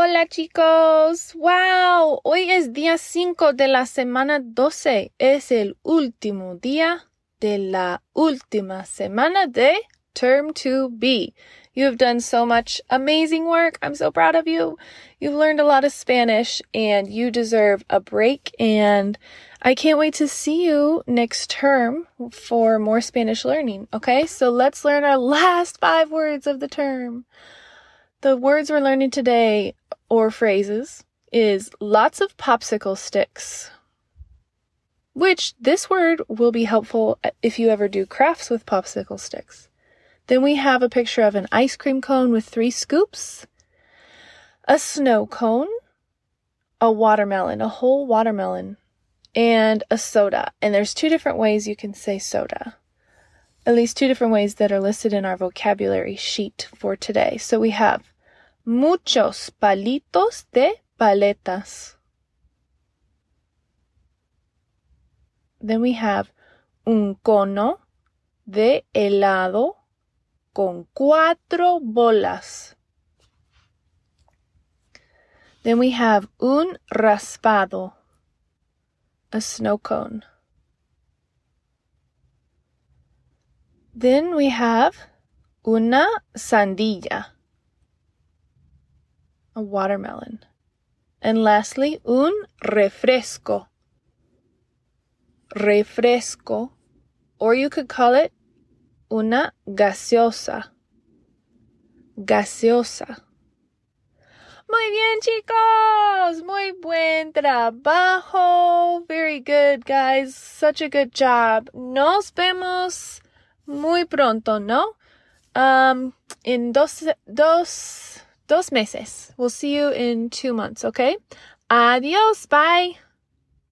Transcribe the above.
Hola chicos. Wow. Hoy es día 5 de la semana 12. Es el último día de la última semana de Term 2B. You have done so much amazing work. I'm so proud of you. You've learned a lot of Spanish and you deserve a break and I can't wait to see you next term for more Spanish learning. Okay, so let's learn our last five words of the term. The words we're learning today, or phrases, is lots of popsicle sticks. Which this word will be helpful if you ever do crafts with popsicle sticks. Then we have a picture of an ice cream cone with three scoops, a snow cone, a watermelon, a whole watermelon, and a soda. And there's two different ways you can say soda. At least two different ways that are listed in our vocabulary sheet for today. So we have muchos palitos de paletas. Then we have un cono de helado con cuatro bolas. Then we have un raspado a snow cone. Then we have una sandilla, a watermelon. And lastly, un refresco. Refresco, or you could call it una gaseosa. Gaseosa. Muy bien, chicos. Muy buen trabajo. Very good, guys. Such a good job. Nos vemos muy pronto, ¿no? Um, in dos, dos, dos meses. We'll see you in two months, okay? Adios. Bye.